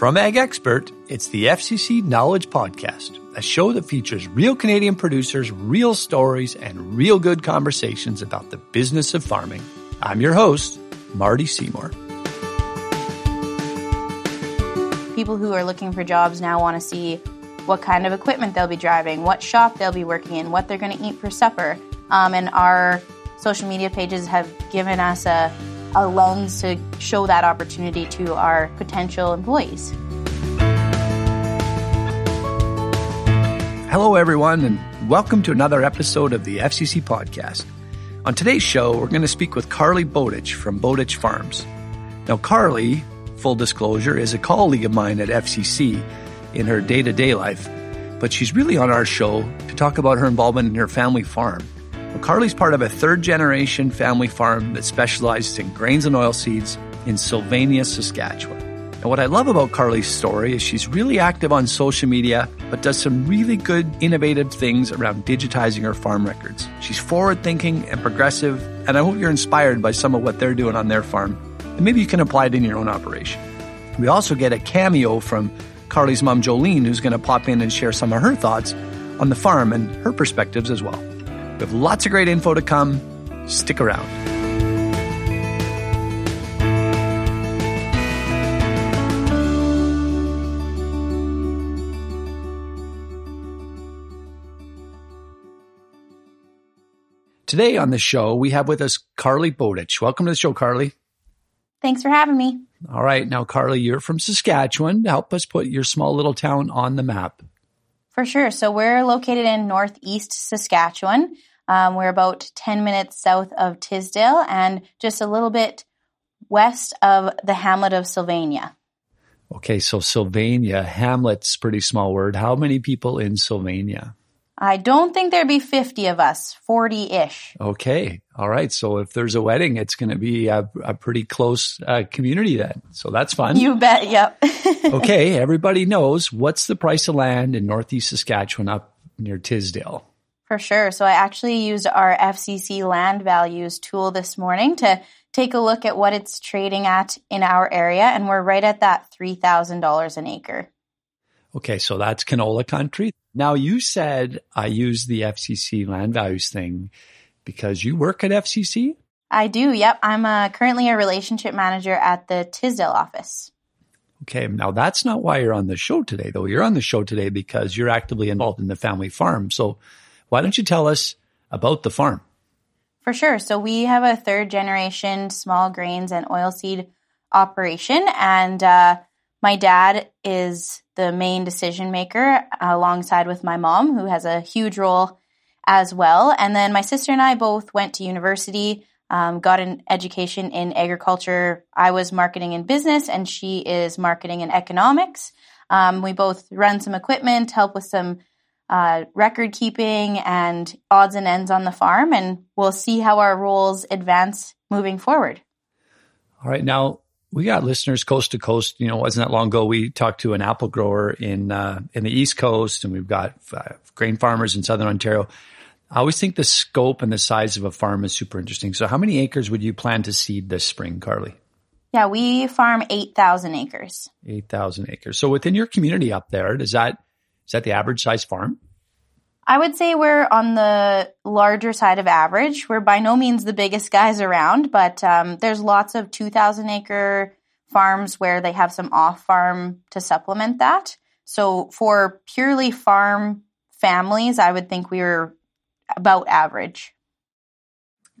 From Ag Expert, it's the FCC Knowledge Podcast, a show that features real Canadian producers, real stories, and real good conversations about the business of farming. I'm your host, Marty Seymour. People who are looking for jobs now want to see what kind of equipment they'll be driving, what shop they'll be working in, what they're going to eat for supper. Um, and our social media pages have given us a a lens to show that opportunity to our potential employees. Hello, everyone, and welcome to another episode of the FCC podcast. On today's show, we're going to speak with Carly Bowditch from Bowditch Farms. Now, Carly, full disclosure, is a colleague of mine at FCC in her day to day life, but she's really on our show to talk about her involvement in her family farm. Carly's part of a third generation family farm that specializes in grains and oilseeds in Sylvania, Saskatchewan. And what I love about Carly's story is she's really active on social media, but does some really good, innovative things around digitizing her farm records. She's forward thinking and progressive, and I hope you're inspired by some of what they're doing on their farm. And maybe you can apply it in your own operation. We also get a cameo from Carly's mom, Jolene, who's going to pop in and share some of her thoughts on the farm and her perspectives as well. We have lots of great info to come. Stick around. Today on the show, we have with us Carly Bowditch. Welcome to the show, Carly. Thanks for having me. All right. Now, Carly, you're from Saskatchewan. Help us put your small little town on the map. For sure. So we're located in northeast Saskatchewan. Um, we're about 10 minutes south of Tisdale and just a little bit west of the hamlet of Sylvania. Okay, so Sylvania, hamlet's pretty small word. How many people in Sylvania? I don't think there'd be 50 of us, 40 ish. Okay. All right. So if there's a wedding, it's going to be a, a, pretty close uh, community then. So that's fun. You bet. Yep. okay. Everybody knows what's the price of land in Northeast Saskatchewan up near Tisdale? For sure. So I actually used our FCC land values tool this morning to take a look at what it's trading at in our area, and we're right at that $3,000 an acre. Okay, so that's canola country. Now you said I use the FCC land values thing because you work at FCC? I do. Yep. I'm uh, currently a relationship manager at the Tisdale office. Okay. Now that's not why you're on the show today, though. You're on the show today because you're actively involved in the family farm. So why don't you tell us about the farm? For sure. So we have a third generation small grains and oilseed operation, and uh, my dad is the main decision maker alongside with my mom, who has a huge role as well. And then my sister and I both went to university, um, got an education in agriculture. I was marketing and business, and she is marketing and economics. Um, we both run some equipment, help with some uh, record keeping and odds and ends on the farm, and we'll see how our roles advance moving forward. All right. Now, we got listeners coast to coast. You know, wasn't that long ago we talked to an apple grower in uh, in the East Coast, and we've got uh, grain farmers in Southern Ontario. I always think the scope and the size of a farm is super interesting. So, how many acres would you plan to seed this spring, Carly? Yeah, we farm eight thousand acres. Eight thousand acres. So, within your community up there, does that is that the average size farm? I would say we're on the larger side of average. We're by no means the biggest guys around, but um, there's lots of 2,000 acre farms where they have some off farm to supplement that. So for purely farm families, I would think we were about average.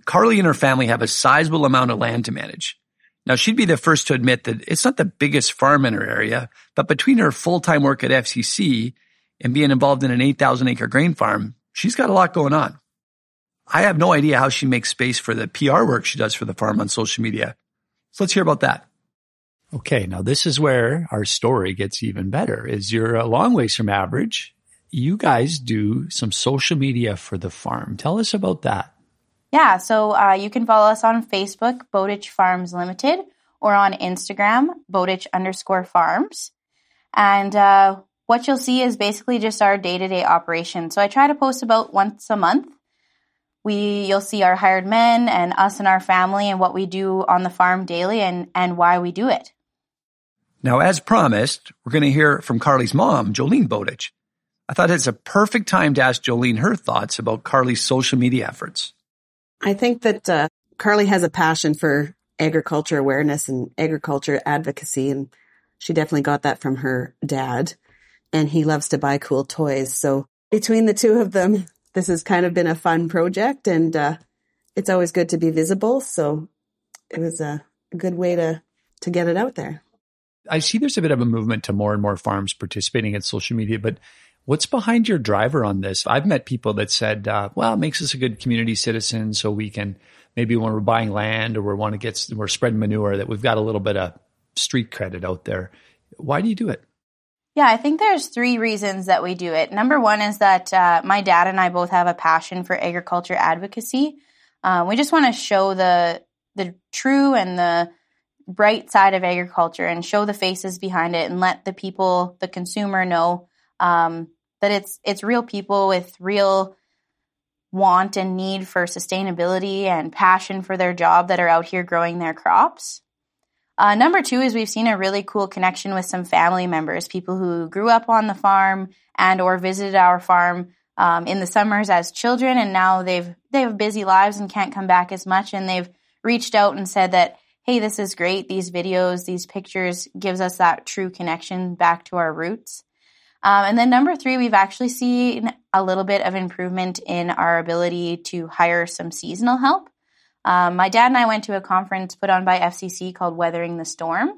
Carly and her family have a sizable amount of land to manage. Now, she'd be the first to admit that it's not the biggest farm in her area, but between her full time work at FCC and being involved in an 8,000 acre grain farm, she's got a lot going on. I have no idea how she makes space for the PR work she does for the farm on social media. So let's hear about that. Okay. Now this is where our story gets even better is you're a long ways from average. You guys do some social media for the farm. Tell us about that. Yeah. So uh, you can follow us on Facebook, Bowditch Farms Limited, or on Instagram, Bowditch underscore farms. And uh, what you'll see is basically just our day-to-day operation. So I try to post about once a month. We you'll see our hired men and us and our family and what we do on the farm daily and and why we do it. Now, as promised, we're going to hear from Carly's mom, Jolene Bowditch. I thought it's a perfect time to ask Jolene her thoughts about Carly's social media efforts. I think that uh, Carly has a passion for agriculture awareness and agriculture advocacy, and she definitely got that from her dad. And he loves to buy cool toys. So between the two of them, this has kind of been a fun project, and uh, it's always good to be visible. So it was a good way to to get it out there. I see there's a bit of a movement to more and more farms participating in social media, but what's behind your driver on this? I've met people that said, uh, well, it makes us a good community citizen so we can maybe when we're buying land or we want to get, we're spreading manure that we've got a little bit of street credit out there. Why do you do it? Yeah, I think there's three reasons that we do it. Number one is that uh, my dad and I both have a passion for agriculture advocacy. Um, we just want to show the the true and the bright side of agriculture and show the faces behind it and let the people, the consumer, know um, that it's it's real people with real want and need for sustainability and passion for their job that are out here growing their crops. Uh, number two is we've seen a really cool connection with some family members, people who grew up on the farm and or visited our farm um, in the summers as children, and now they've they have busy lives and can't come back as much, and they've reached out and said that hey, this is great. These videos, these pictures gives us that true connection back to our roots. Um, and then number three, we've actually seen a little bit of improvement in our ability to hire some seasonal help. Um, my dad and I went to a conference put on by FCC called Weathering the Storm.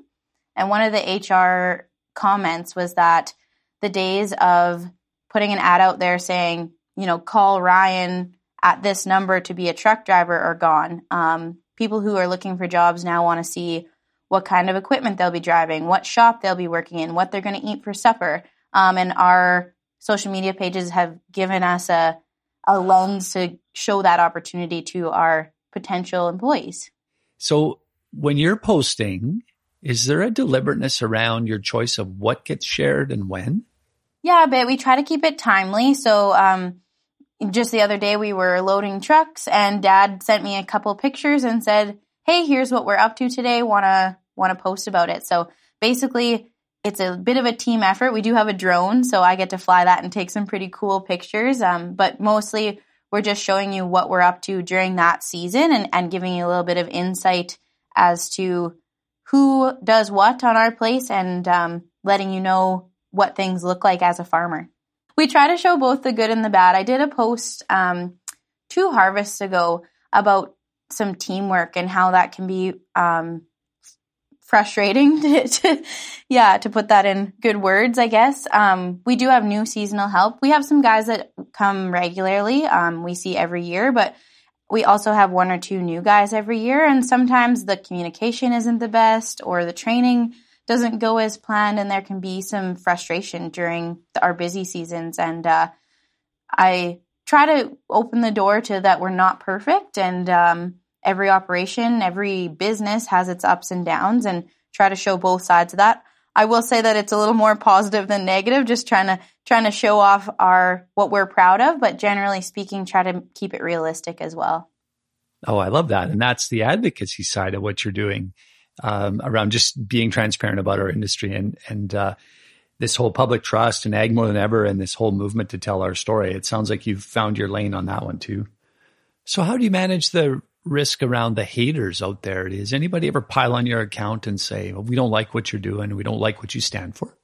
And one of the HR comments was that the days of putting an ad out there saying, you know, call Ryan at this number to be a truck driver are gone. Um, people who are looking for jobs now want to see what kind of equipment they'll be driving, what shop they'll be working in, what they're going to eat for supper. Um, and our social media pages have given us a, a lens to show that opportunity to our potential employees. So when you're posting, is there a deliberateness around your choice of what gets shared and when? Yeah, but we try to keep it timely. So, um, just the other day we were loading trucks and dad sent me a couple pictures and said, Hey, here's what we're up to today. Wanna, wanna post about it. So basically it's a bit of a team effort. We do have a drone, so I get to fly that and take some pretty cool pictures. Um, but mostly we're just showing you what we're up to during that season and, and giving you a little bit of insight as to who does what on our place and um, letting you know what things look like as a farmer we try to show both the good and the bad. I did a post um, two harvests ago about some teamwork and how that can be um, frustrating to, to, yeah to put that in good words i guess. Um, we do have new seasonal help. We have some guys that come regularly um, we see every year but we also have one or two new guys every year and sometimes the communication isn't the best or the training doesn't go as planned and there can be some frustration during our busy seasons and uh, i try to open the door to that we're not perfect and um, every operation every business has its ups and downs and try to show both sides of that i will say that it's a little more positive than negative just trying to trying to show off our what we're proud of but generally speaking try to keep it realistic as well oh i love that and that's the advocacy side of what you're doing um, around just being transparent about our industry and and uh, this whole public trust and ag more than ever and this whole movement to tell our story. It sounds like you've found your lane on that one too. So how do you manage the risk around the haters out there? Does anybody ever pile on your account and say, well, we don't like what you're doing, we don't like what you stand for?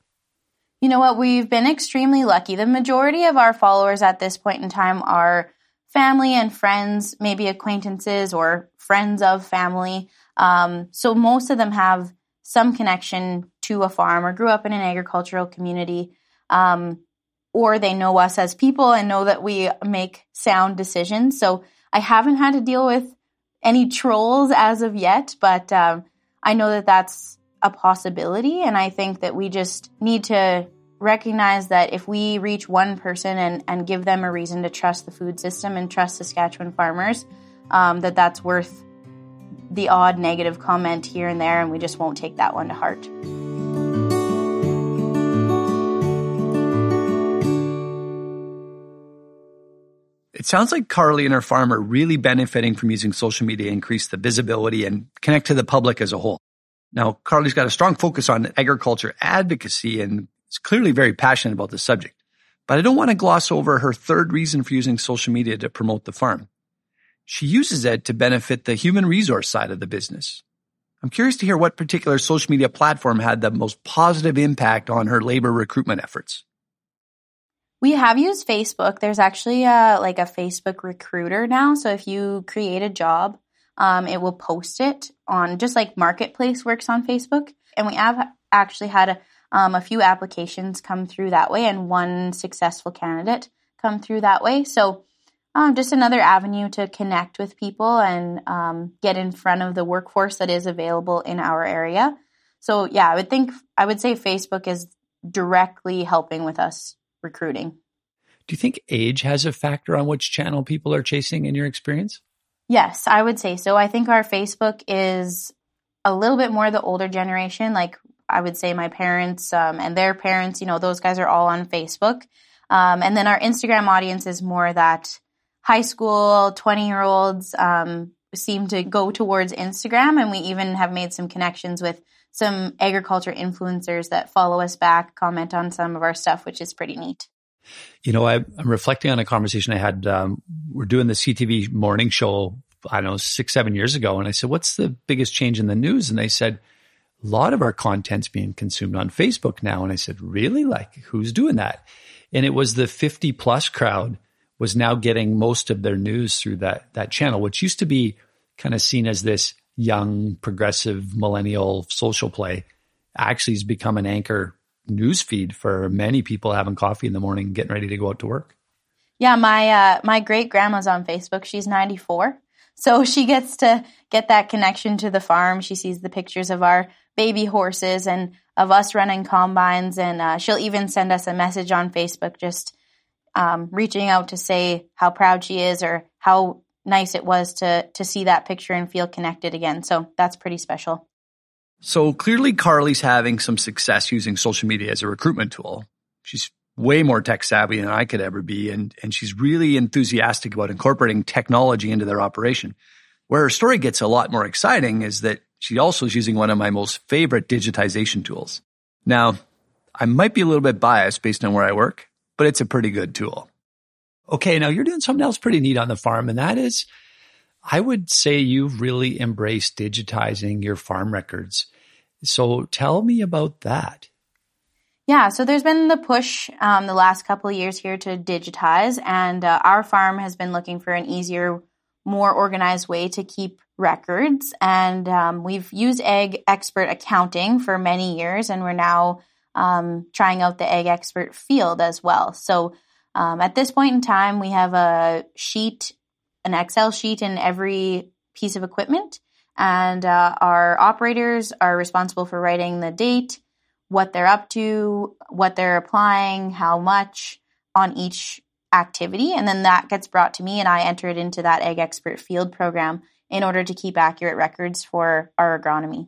You know what? We've been extremely lucky. The majority of our followers at this point in time are family and friends, maybe acquaintances or friends of family. Um, so most of them have some connection to a farm or grew up in an agricultural community. Um, or they know us as people and know that we make sound decisions. So I haven't had to deal with any trolls as of yet, but um, I know that that's a possibility. And I think that we just need to recognize that if we reach one person and, and give them a reason to trust the food system and trust Saskatchewan farmers, um, that that's worth the odd negative comment here and there, and we just won't take that one to heart. Sounds like Carly and her farm are really benefiting from using social media to increase the visibility and connect to the public as a whole. Now, Carly's got a strong focus on agriculture advocacy and is clearly very passionate about the subject. But I don't want to gloss over her third reason for using social media to promote the farm. She uses it to benefit the human resource side of the business. I'm curious to hear what particular social media platform had the most positive impact on her labor recruitment efforts. We have used Facebook. There's actually a, like a Facebook recruiter now. So if you create a job, um, it will post it on just like Marketplace works on Facebook. And we have actually had a, um, a few applications come through that way and one successful candidate come through that way. So um, just another avenue to connect with people and um, get in front of the workforce that is available in our area. So yeah, I would think I would say Facebook is directly helping with us recruiting. Do you think age has a factor on which channel people are chasing in your experience? Yes, I would say so. I think our Facebook is a little bit more the older generation. Like I would say my parents um, and their parents, you know, those guys are all on Facebook. Um, and then our Instagram audience is more that high school, 20 year olds um, seem to go towards Instagram. And we even have made some connections with some agriculture influencers that follow us back, comment on some of our stuff, which is pretty neat. You know, I, am reflecting on a conversation I had. Um, we're doing the CTV morning show, I don't know, six, seven years ago. And I said, what's the biggest change in the news? And they said, a lot of our content's being consumed on Facebook now. And I said, really? Like, who's doing that? And it was the 50 plus crowd was now getting most of their news through that, that channel, which used to be kind of seen as this young, progressive, millennial social play, actually has become an anchor news feed for many people having coffee in the morning, getting ready to go out to work. Yeah, my uh, my great grandma's on Facebook. She's 94. So she gets to get that connection to the farm. She sees the pictures of our baby horses and of us running combines. And uh, she'll even send us a message on Facebook just um, reaching out to say how proud she is or how nice it was to to see that picture and feel connected again. So that's pretty special. So clearly Carly's having some success using social media as a recruitment tool. She's way more tech savvy than I could ever be and and she's really enthusiastic about incorporating technology into their operation. Where her story gets a lot more exciting is that she also is using one of my most favorite digitization tools. Now, I might be a little bit biased based on where I work, but it's a pretty good tool. Okay, now you're doing something else pretty neat on the farm, and that is, I would say you've really embraced digitizing your farm records. So tell me about that. Yeah, so there's been the push um, the last couple of years here to digitize, and uh, our farm has been looking for an easier, more organized way to keep records. And um, we've used Ag Expert Accounting for many years, and we're now um, trying out the Ag Expert field as well. So um, at this point in time, we have a sheet, an Excel sheet in every piece of equipment, and uh, our operators are responsible for writing the date, what they're up to, what they're applying, how much on each activity, and then that gets brought to me, and I enter it into that Ag Expert Field program in order to keep accurate records for our agronomy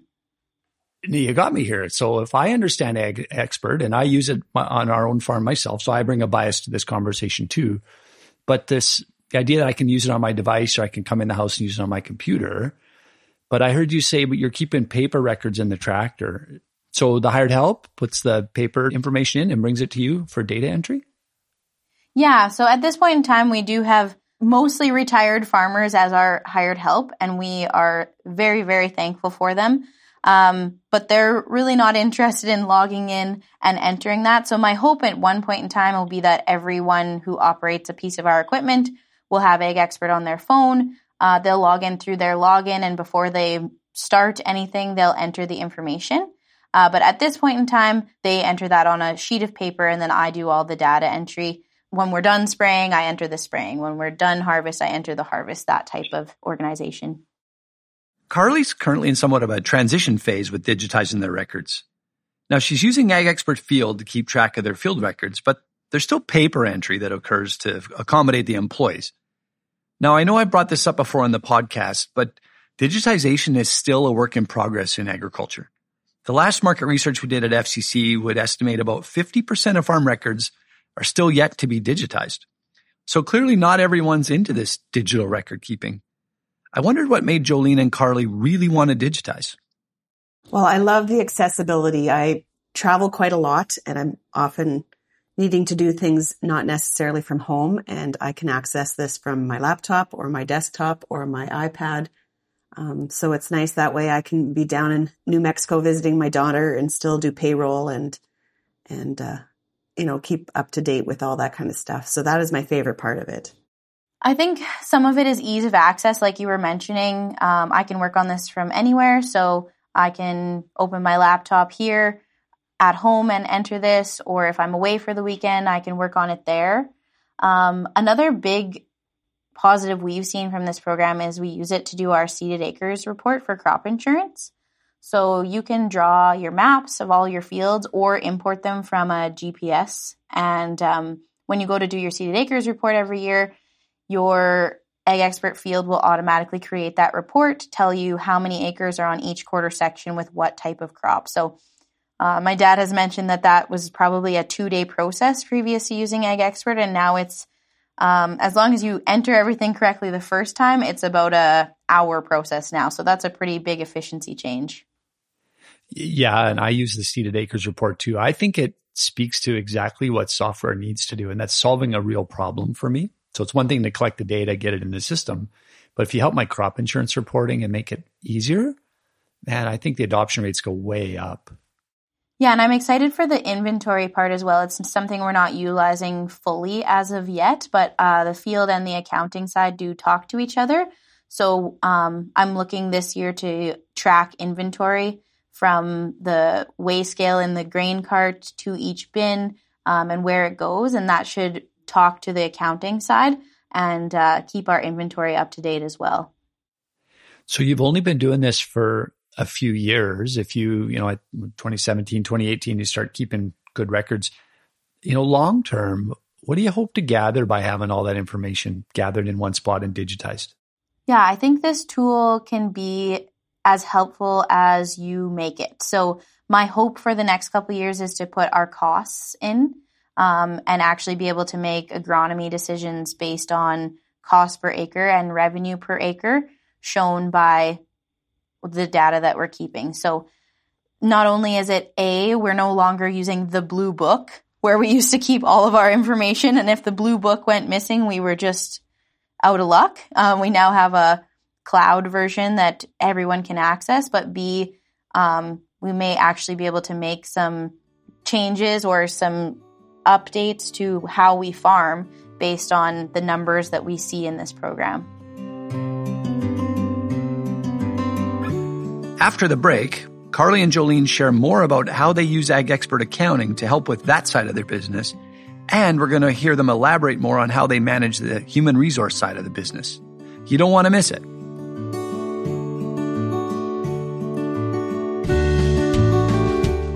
you got me here. So if I understand ag expert and I use it on our own farm myself, so I bring a bias to this conversation too. But this idea that I can use it on my device or I can come in the house and use it on my computer. But I heard you say, but you're keeping paper records in the tractor. So the hired help puts the paper information in and brings it to you for data entry? Yeah. So at this point in time, we do have mostly retired farmers as our hired help, and we are very, very thankful for them. Um, but they're really not interested in logging in and entering that. So my hope at one point in time will be that everyone who operates a piece of our equipment will have Ag Expert on their phone. Uh, they'll log in through their login, and before they start anything, they'll enter the information. Uh, but at this point in time, they enter that on a sheet of paper, and then I do all the data entry. When we're done spraying, I enter the spraying. When we're done harvest, I enter the harvest. That type of organization. Carly's currently in somewhat of a transition phase with digitizing their records. Now she's using Ag Expert Field to keep track of their field records, but there's still paper entry that occurs to accommodate the employees. Now I know I brought this up before on the podcast, but digitization is still a work in progress in agriculture. The last market research we did at FCC would estimate about 50% of farm records are still yet to be digitized. So clearly not everyone's into this digital record keeping. I wondered what made Jolene and Carly really want to digitize. Well, I love the accessibility. I travel quite a lot and I'm often needing to do things not necessarily from home and I can access this from my laptop or my desktop or my iPad. Um, so it's nice that way I can be down in New Mexico visiting my daughter and still do payroll and, and, uh, you know, keep up to date with all that kind of stuff. So that is my favorite part of it. I think some of it is ease of access, like you were mentioning. Um, I can work on this from anywhere. So I can open my laptop here at home and enter this, or if I'm away for the weekend, I can work on it there. Um, another big positive we've seen from this program is we use it to do our seeded acres report for crop insurance. So you can draw your maps of all your fields or import them from a GPS. And um, when you go to do your seeded acres report every year, your Ag Expert field will automatically create that report, tell you how many acres are on each quarter section with what type of crop. So uh, my dad has mentioned that that was probably a two day process previous to using Ag Expert, and now it's um, as long as you enter everything correctly the first time, it's about a hour process now. So that's a pretty big efficiency change. Yeah, and I use the seeded acres report too. I think it speaks to exactly what software needs to do, and that's solving a real problem for me. So it's one thing to collect the data, get it in the system, but if you help my crop insurance reporting and make it easier, man, I think the adoption rates go way up. Yeah, and I'm excited for the inventory part as well. It's something we're not utilizing fully as of yet, but uh, the field and the accounting side do talk to each other. So um, I'm looking this year to track inventory from the weigh scale in the grain cart to each bin um, and where it goes, and that should talk to the accounting side and uh, keep our inventory up to date as well. So you've only been doing this for a few years, if you, you know, at 2017, 2018, you start keeping good records, you know, long term, what do you hope to gather by having all that information gathered in one spot and digitized? Yeah, I think this tool can be as helpful as you make it. So my hope for the next couple years is to put our costs in um, and actually be able to make agronomy decisions based on cost per acre and revenue per acre shown by the data that we're keeping. So not only is it A, we're no longer using the blue book where we used to keep all of our information. And if the blue book went missing, we were just out of luck. Um, we now have a cloud version that everyone can access, but B, um, we may actually be able to make some changes or some updates to how we farm based on the numbers that we see in this program. After the break, Carly and Jolene share more about how they use Ag Expert accounting to help with that side of their business. And we're going to hear them elaborate more on how they manage the human resource side of the business. You don't want to miss it.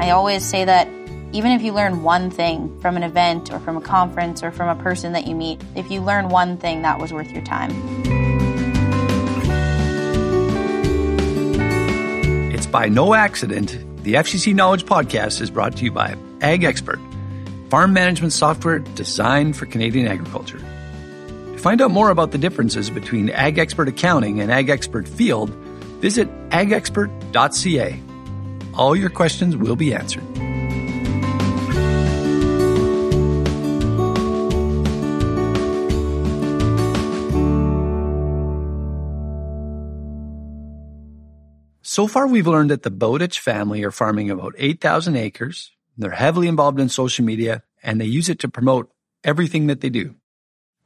I always say that even if you learn one thing from an event or from a conference or from a person that you meet, if you learn one thing, that was worth your time. It's by no accident, the FCC Knowledge Podcast is brought to you by Ag Expert, farm management software designed for Canadian agriculture. To find out more about the differences between Ag Expert Accounting and Ag Expert Field, visit agexpert.ca. All your questions will be answered. So far, we've learned that the Bowditch family are farming about 8,000 acres. They're heavily involved in social media and they use it to promote everything that they do.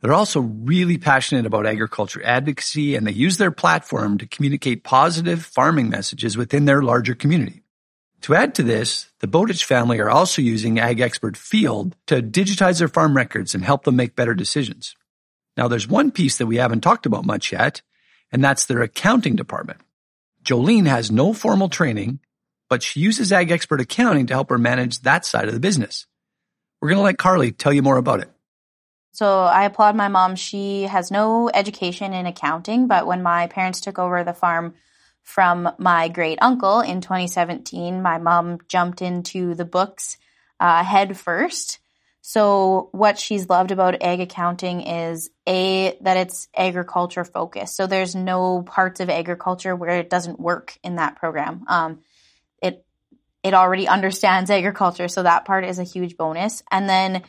They're also really passionate about agriculture advocacy and they use their platform to communicate positive farming messages within their larger community. To add to this, the Bowditch family are also using Ag Expert Field to digitize their farm records and help them make better decisions. Now, there's one piece that we haven't talked about much yet, and that's their accounting department. Jolene has no formal training, but she uses Ag Expert Accounting to help her manage that side of the business. We're going to let Carly tell you more about it. So I applaud my mom. She has no education in accounting, but when my parents took over the farm from my great uncle in 2017, my mom jumped into the books uh, head first so what she's loved about ag accounting is a that it's agriculture focused. So there's no parts of agriculture where it doesn't work in that program. Um, it already understands agriculture. So that part is a huge bonus. And then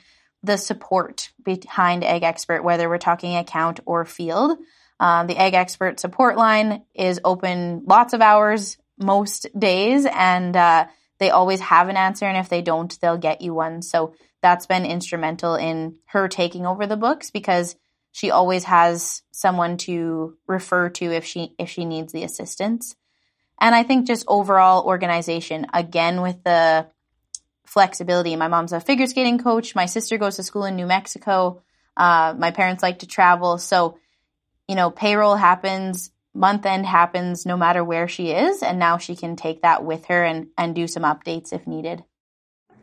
the support behind Ag Expert, whether we're talking account or field. Um, the Ag Expert support line is open lots of hours most days, and uh, they always have an answer. And if they don't, they'll get you one. So that's been instrumental in her taking over the books because she always has someone to refer to if she if she needs the assistance. And I think just overall organization, again with the flexibility. My mom's a figure skating coach. My sister goes to school in New Mexico. Uh, my parents like to travel. So, you know, payroll happens, month end happens no matter where she is. And now she can take that with her and, and do some updates if needed.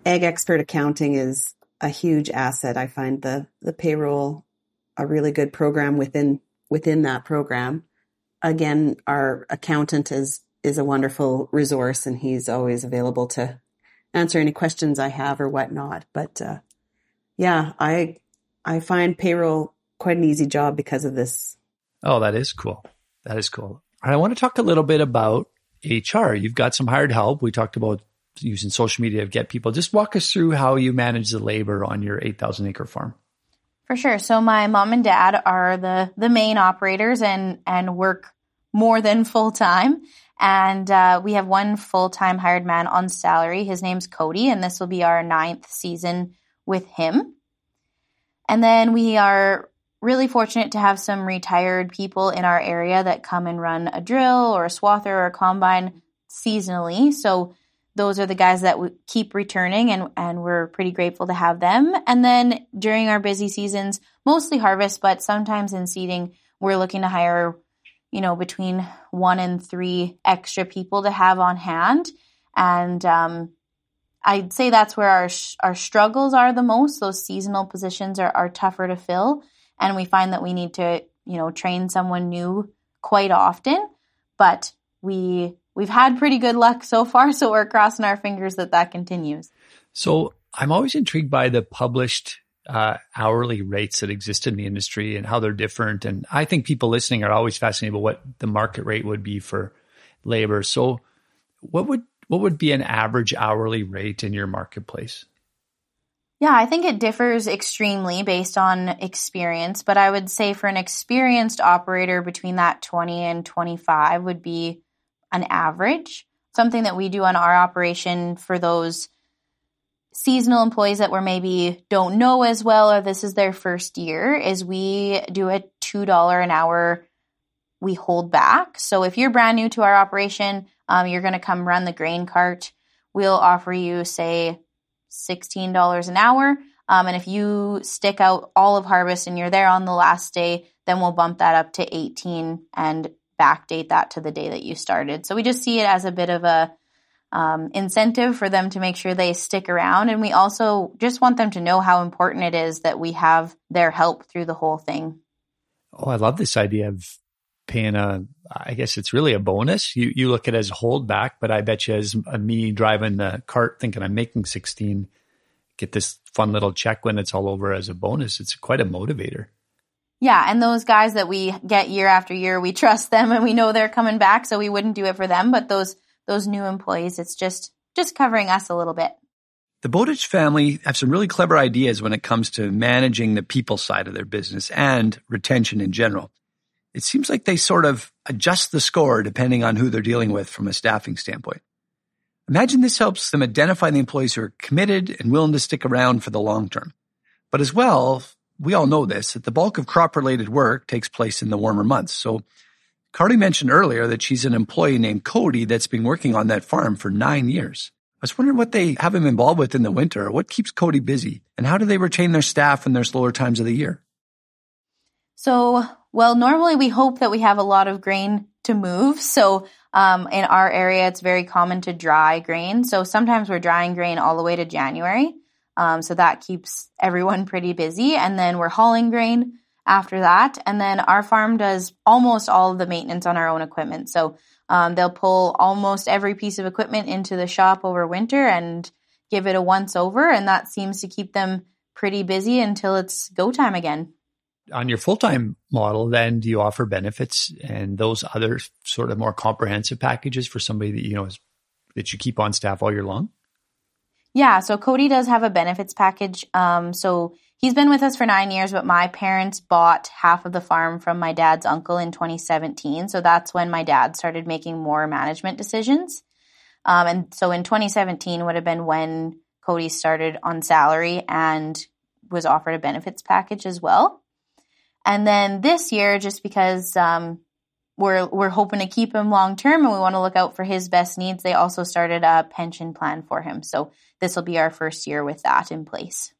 Ag Expert Accounting is a huge asset. I find the, the payroll a really good program within within that program. Again, our accountant is is a wonderful resource and he's always available to answer any questions I have or whatnot. But uh, yeah, I I find payroll quite an easy job because of this. Oh, that is cool. That is cool. I want to talk a little bit about HR. You've got some hired help. We talked about using social media to get people. Just walk us through how you manage the labor on your 8,000 acre farm. For sure. So my mom and dad are the the main operators and and work more than full time. And uh, we have one full time hired man on salary. His name's Cody, and this will be our ninth season with him. And then we are really fortunate to have some retired people in our area that come and run a drill or a swather or a combine seasonally. So those are the guys that keep returning and, and we're pretty grateful to have them. And then during our busy seasons, mostly harvest, but sometimes in seeding, we're looking to hire, you know, between one and three extra people to have on hand. And, um, I'd say that's where our, our struggles are the most. Those seasonal positions are, are tougher to fill. And we find that we need to, you know, train someone new quite often, but we we've had pretty good luck so far, so we're crossing our fingers that that continues. So I'm always intrigued by the published uh, hourly rates that exist in the industry and how they're different. And I think people listening are always fascinated about what the market rate would be for labor. So, what would what would be an average hourly rate in your marketplace? Yeah, I think it differs extremely based on experience, but I would say for an experienced operator between that 20 and 25 would be an average. Something that we do on our operation for those seasonal employees that we maybe don't know as well or this is their first year is we do a $2 an hour we hold back. So if you're brand new to our operation, um, you're going to come run the grain cart. We'll offer you, say, $16 an hour. Um, and if you stick out all of harvest and you're there on the last day, then we'll bump that up to 18 and backdate that to the day that you started. So we just see it as a bit of a um, incentive for them to make sure they stick around. And we also just want them to know how important it is that we have their help through the whole thing. Oh, I love this idea of paying a, I guess it's really a bonus. You, you look at it as a holdback, but I bet you as me driving the cart thinking I'm making 16, get this fun little check when it's all over as a bonus. It's quite a motivator. Yeah, and those guys that we get year after year, we trust them and we know they're coming back, so we wouldn't do it for them. But those those new employees, it's just just covering us a little bit. The Bowditch family have some really clever ideas when it comes to managing the people side of their business and retention in general. It seems like they sort of adjust the score depending on who they're dealing with from a staffing standpoint. Imagine this helps them identify the employees who are committed and willing to stick around for the long term. But as well, we all know this, that the bulk of crop related work takes place in the warmer months. So Carly mentioned earlier that she's an employee named Cody that's been working on that farm for nine years. I was wondering what they have him involved with in the winter. What keeps Cody busy? And how do they retain their staff in their slower times of the year? So, well, normally we hope that we have a lot of grain to move. So, um, in our area, it's very common to dry grain. So sometimes we're drying grain all the way to January. Um, so that keeps everyone pretty busy. And then we're hauling grain after that. And then our farm does almost all of the maintenance on our own equipment. So um, they'll pull almost every piece of equipment into the shop over winter and give it a once over. And that seems to keep them pretty busy until it's go time again. On your full time model, then do you offer benefits and those other sort of more comprehensive packages for somebody that, you know, is that you keep on staff all year long? Yeah, so Cody does have a benefits package. Um, so he's been with us for nine years, but my parents bought half of the farm from my dad's uncle in 2017. So that's when my dad started making more management decisions. Um, and so in 2017 would have been when Cody started on salary and was offered a benefits package as well. And then this year, just because um, we're we're hoping to keep him long term and we want to look out for his best needs. They also started a pension plan for him. So this will be our first year with that in place.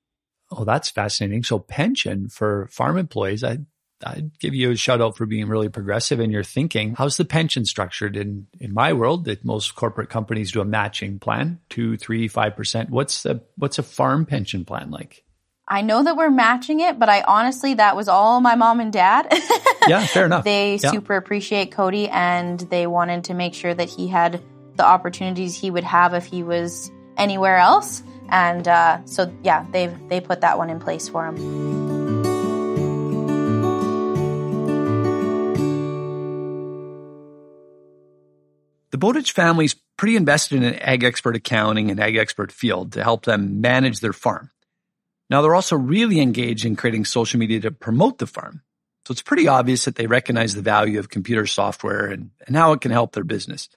Oh, that's fascinating. So pension for farm employees, I I'd give you a shout out for being really progressive in your thinking. How's the pension structured in in my world? That most corporate companies do a matching plan, two, three, five percent. What's the what's a farm pension plan like? I know that we're matching it, but I honestly, that was all my mom and dad. yeah, fair enough. They yeah. super appreciate Cody and they wanted to make sure that he had the opportunities he would have if he was anywhere else. And uh, so, yeah, they they put that one in place for him. The Bowditch family's pretty invested in an ag expert accounting and ag expert field to help them manage their farm. Now they're also really engaged in creating social media to promote the farm. So it's pretty obvious that they recognize the value of computer software and, and how it can help their business.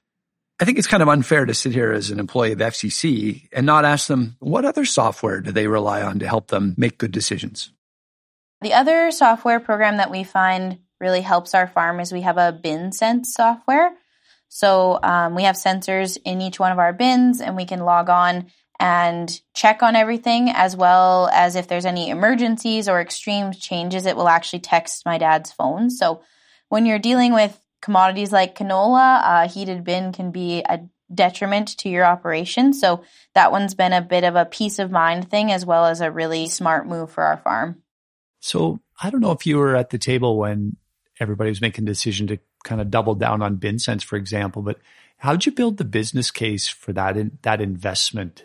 I think it's kind of unfair to sit here as an employee of FCC and not ask them what other software do they rely on to help them make good decisions. The other software program that we find really helps our farm is we have a BinSense software. So um, we have sensors in each one of our bins, and we can log on and check on everything as well as if there's any emergencies or extreme changes, it will actually text my dad's phone. So when you're dealing with commodities like canola, a heated bin can be a detriment to your operation. So that one's been a bit of a peace of mind thing as well as a really smart move for our farm. So I don't know if you were at the table when everybody was making a decision to kind of double down on BinSense, for example, but how did you build the business case for that in, that investment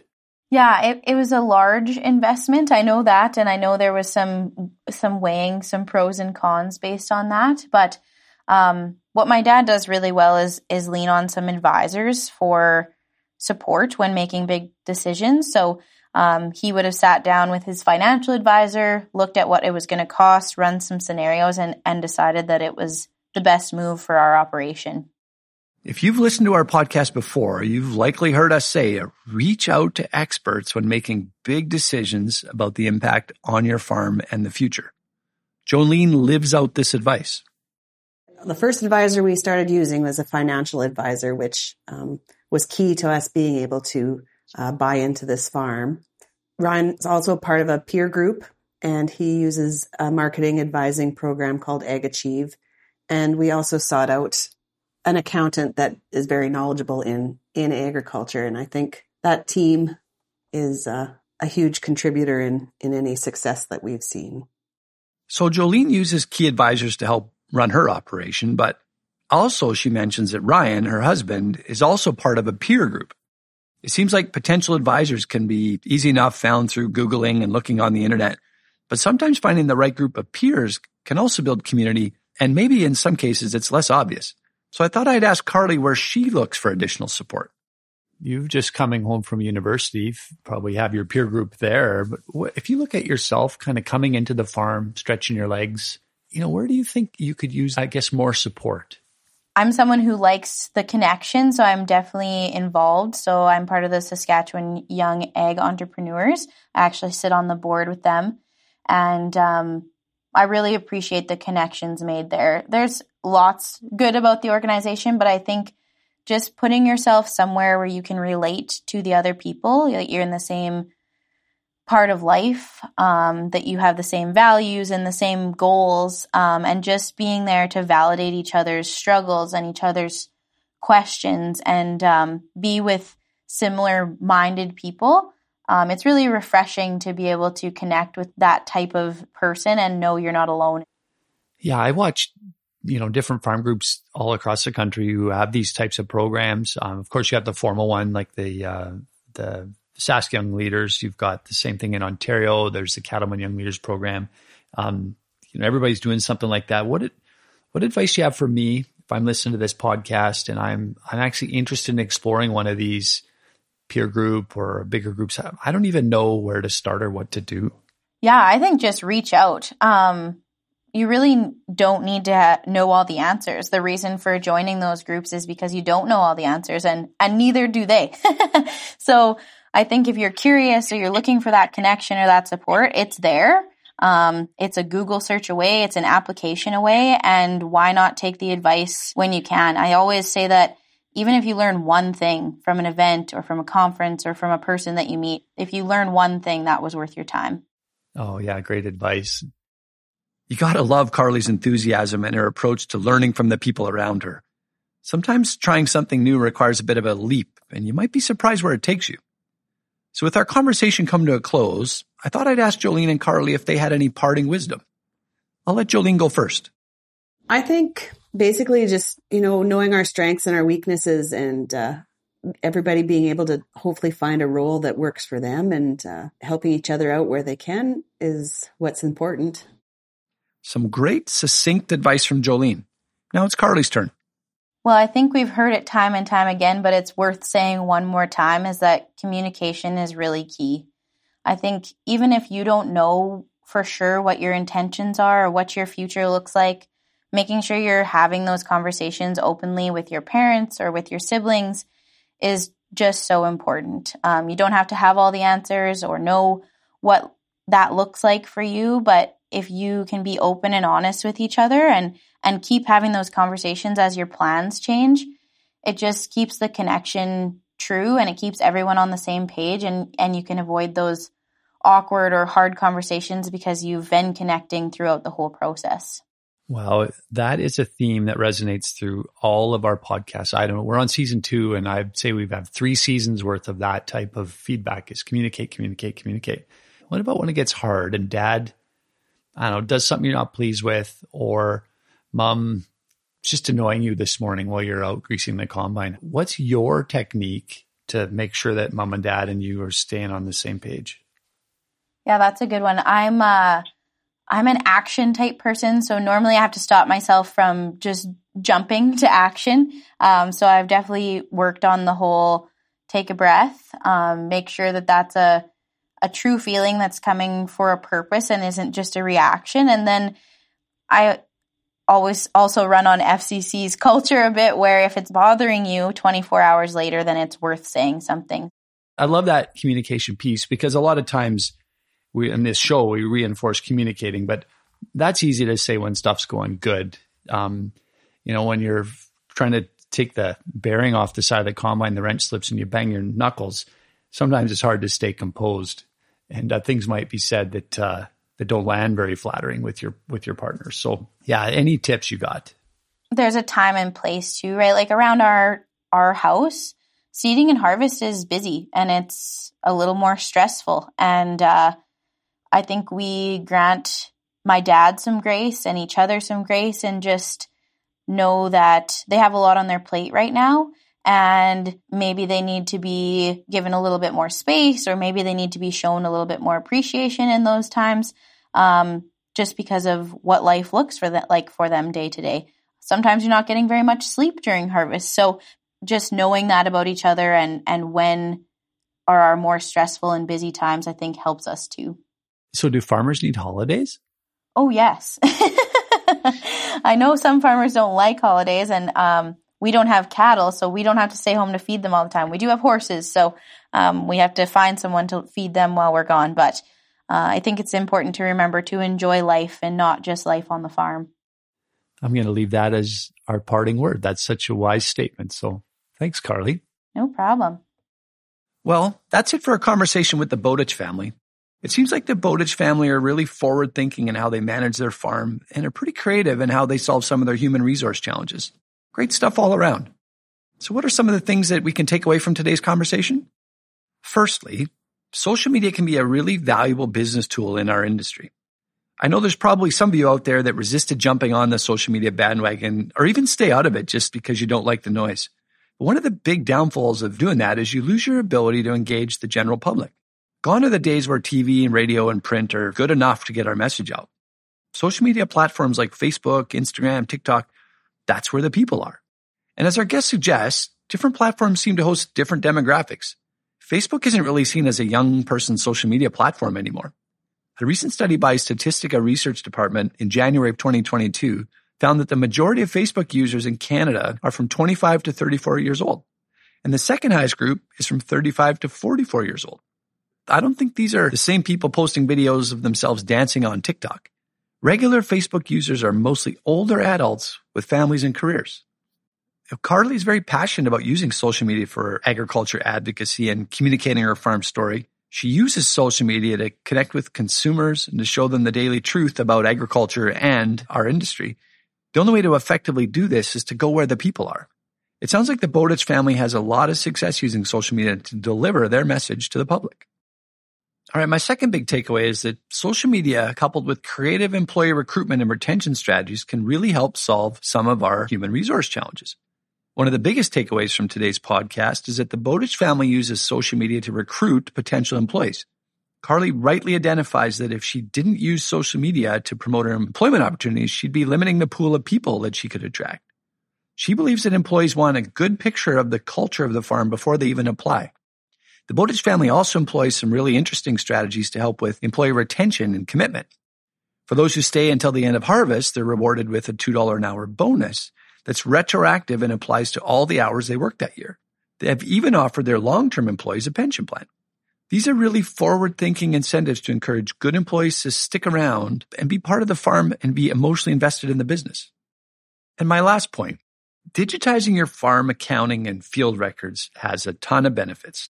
yeah, it, it was a large investment. I know that, and I know there was some some weighing some pros and cons based on that. But um, what my dad does really well is is lean on some advisors for support when making big decisions. So um, he would have sat down with his financial advisor, looked at what it was going to cost, run some scenarios, and and decided that it was the best move for our operation. If you've listened to our podcast before, you've likely heard us say reach out to experts when making big decisions about the impact on your farm and the future. Jolene lives out this advice. The first advisor we started using was a financial advisor, which um, was key to us being able to uh, buy into this farm. Ryan is also part of a peer group, and he uses a marketing advising program called Ag Achieve. And we also sought out an accountant that is very knowledgeable in in agriculture, and I think that team is uh, a huge contributor in in any success that we've seen. So Jolene uses key advisors to help run her operation, but also she mentions that Ryan, her husband, is also part of a peer group. It seems like potential advisors can be easy enough found through Googling and looking on the internet, but sometimes finding the right group of peers can also build community, and maybe in some cases it's less obvious. So I thought I'd ask Carly where she looks for additional support. You've just coming home from university, probably have your peer group there. But if you look at yourself kind of coming into the farm, stretching your legs, you know, where do you think you could use, I guess, more support? I'm someone who likes the connection, so I'm definitely involved. So I'm part of the Saskatchewan Young Ag Entrepreneurs. I actually sit on the board with them. And um, I really appreciate the connections made there. There's lots good about the organization, but I think just putting yourself somewhere where you can relate to the other people, you're in the same part of life, um, that you have the same values and the same goals, um, and just being there to validate each other's struggles and each other's questions and um, be with similar minded people um, it's really refreshing to be able to connect with that type of person and know you're not alone. Yeah, I watch you know different farm groups all across the country who have these types of programs. Um, of course, you have the formal one like the uh, the Sask Young Leaders. You've got the same thing in Ontario. There's the Cattlemen Young Leaders program. Um, you know, everybody's doing something like that. What what advice do you have for me if I'm listening to this podcast and I'm I'm actually interested in exploring one of these peer group or bigger groups, I don't even know where to start or what to do. Yeah, I think just reach out. Um, you really don't need to ha- know all the answers. The reason for joining those groups is because you don't know all the answers and, and neither do they. so I think if you're curious or you're looking for that connection or that support, it's there. Um, it's a Google search away. It's an application away. And why not take the advice when you can? I always say that even if you learn one thing from an event or from a conference or from a person that you meet, if you learn one thing, that was worth your time. Oh yeah. Great advice. You gotta love Carly's enthusiasm and her approach to learning from the people around her. Sometimes trying something new requires a bit of a leap and you might be surprised where it takes you. So with our conversation come to a close, I thought I'd ask Jolene and Carly if they had any parting wisdom. I'll let Jolene go first. I think basically just, you know, knowing our strengths and our weaknesses and, uh, everybody being able to hopefully find a role that works for them and uh, helping each other out where they can is what's important. Some great, succinct advice from Jolene. Now it's Carly's turn. Well, I think we've heard it time and time again, but it's worth saying one more time is that communication is really key. I think even if you don't know for sure what your intentions are or what your future looks like, making sure you're having those conversations openly with your parents or with your siblings is just so important. Um, you don't have to have all the answers or know what that looks like for you, but if you can be open and honest with each other and and keep having those conversations as your plans change, it just keeps the connection true and it keeps everyone on the same page and and you can avoid those awkward or hard conversations because you've been connecting throughout the whole process. Wow, that is a theme that resonates through all of our podcasts. I don't know. We're on season two, and I'd say we've had three seasons worth of that type of feedback is communicate, communicate, communicate. What about when it gets hard and dad I don't know, does something you're not pleased with, or mom just annoying you this morning while you're out greasing the combine. What's your technique to make sure that mom and dad and you are staying on the same page? Yeah, that's a good one. I'm uh I'm an action type person, so normally I have to stop myself from just jumping to action. Um, so I've definitely worked on the whole take a breath, um, make sure that that's a a true feeling that's coming for a purpose and isn't just a reaction. And then I always also run on FCC's culture a bit where if it's bothering you 24 hours later, then it's worth saying something. I love that communication piece because a lot of times we in this show we reinforce communicating, but that's easy to say when stuff's going good. Um, you know, when you're trying to take the bearing off the side of the combine, the wrench slips and you bang your knuckles. Sometimes it's hard to stay composed and uh, things might be said that uh, that don't land very flattering with your with your partners. So yeah, any tips you got? There's a time and place too, right? Like around our our house, seeding and harvest is busy and it's a little more stressful. And uh, I think we grant my dad some grace and each other some grace and just know that they have a lot on their plate right now and maybe they need to be given a little bit more space or maybe they need to be shown a little bit more appreciation in those times um, just because of what life looks for that like for them day to day. Sometimes you're not getting very much sleep during harvest. So just knowing that about each other and and when are our more stressful and busy times i think helps us too. So do farmers need holidays? Oh yes. I know some farmers don't like holidays and um, we don't have cattle, so we don't have to stay home to feed them all the time. We do have horses, so um, we have to find someone to feed them while we're gone. But uh, I think it's important to remember to enjoy life and not just life on the farm. I'm going to leave that as our parting word. That's such a wise statement. So thanks, Carly. No problem. Well, that's it for our conversation with the Bowditch family. It seems like the Bowditch family are really forward thinking in how they manage their farm and are pretty creative in how they solve some of their human resource challenges. Great stuff all around. So what are some of the things that we can take away from today's conversation? Firstly, social media can be a really valuable business tool in our industry. I know there's probably some of you out there that resisted jumping on the social media bandwagon or even stay out of it just because you don't like the noise. But one of the big downfalls of doing that is you lose your ability to engage the general public. Gone are the days where TV and radio and print are good enough to get our message out. Social media platforms like Facebook, Instagram, TikTok That's where the people are. And as our guest suggests, different platforms seem to host different demographics. Facebook isn't really seen as a young person's social media platform anymore. A recent study by Statistica Research Department in January of 2022 found that the majority of Facebook users in Canada are from 25 to 34 years old. And the second highest group is from 35 to 44 years old. I don't think these are the same people posting videos of themselves dancing on TikTok. Regular Facebook users are mostly older adults with families and careers. Carly is very passionate about using social media for agriculture advocacy and communicating her farm story. She uses social media to connect with consumers and to show them the daily truth about agriculture and our industry. The only way to effectively do this is to go where the people are. It sounds like the Bowditch family has a lot of success using social media to deliver their message to the public. All right, my second big takeaway is that social media coupled with creative employee recruitment and retention strategies can really help solve some of our human resource challenges. One of the biggest takeaways from today's podcast is that the Bowditch family uses social media to recruit potential employees. Carly rightly identifies that if she didn't use social media to promote her employment opportunities, she'd be limiting the pool of people that she could attract. She believes that employees want a good picture of the culture of the farm before they even apply. The Bowditch family also employs some really interesting strategies to help with employee retention and commitment. For those who stay until the end of harvest, they're rewarded with a $2 an hour bonus that's retroactive and applies to all the hours they worked that year. They have even offered their long-term employees a pension plan. These are really forward-thinking incentives to encourage good employees to stick around and be part of the farm and be emotionally invested in the business. And my last point, digitizing your farm accounting and field records has a ton of benefits.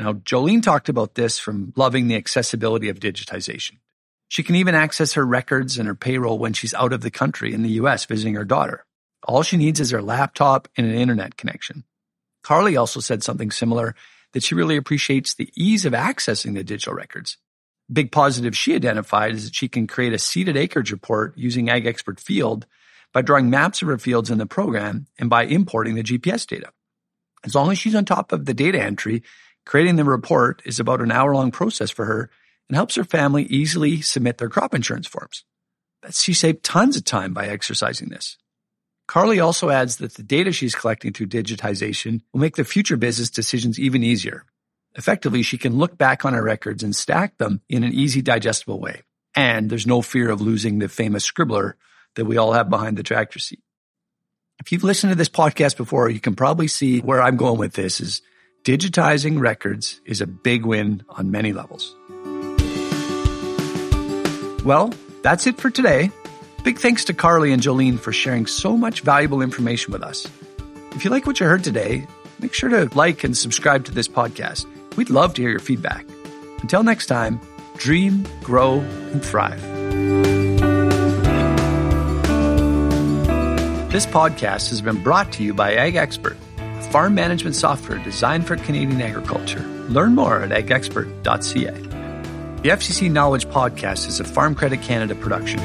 Now, Jolene talked about this from loving the accessibility of digitization. She can even access her records and her payroll when she's out of the country in the US visiting her daughter. All she needs is her laptop and an internet connection. Carly also said something similar that she really appreciates the ease of accessing the digital records. Big positive she identified is that she can create a seeded acreage report using Ag Expert Field by drawing maps of her fields in the program and by importing the GPS data. As long as she's on top of the data entry, Creating the report is about an hour long process for her and helps her family easily submit their crop insurance forms. She saved tons of time by exercising this. Carly also adds that the data she's collecting through digitization will make the future business decisions even easier. Effectively, she can look back on her records and stack them in an easy, digestible way. And there's no fear of losing the famous scribbler that we all have behind the tractor seat. If you've listened to this podcast before, you can probably see where I'm going with this is digitizing records is a big win on many levels. Well, that's it for today. Big thanks to Carly and Jolene for sharing so much valuable information with us. If you like what you heard today, make sure to like and subscribe to this podcast. We'd love to hear your feedback. Until next time, dream, grow, and thrive. This podcast has been brought to you by Ag Expert farm management software designed for Canadian agriculture. Learn more at agexpert.ca. The FCC Knowledge Podcast is a Farm Credit Canada production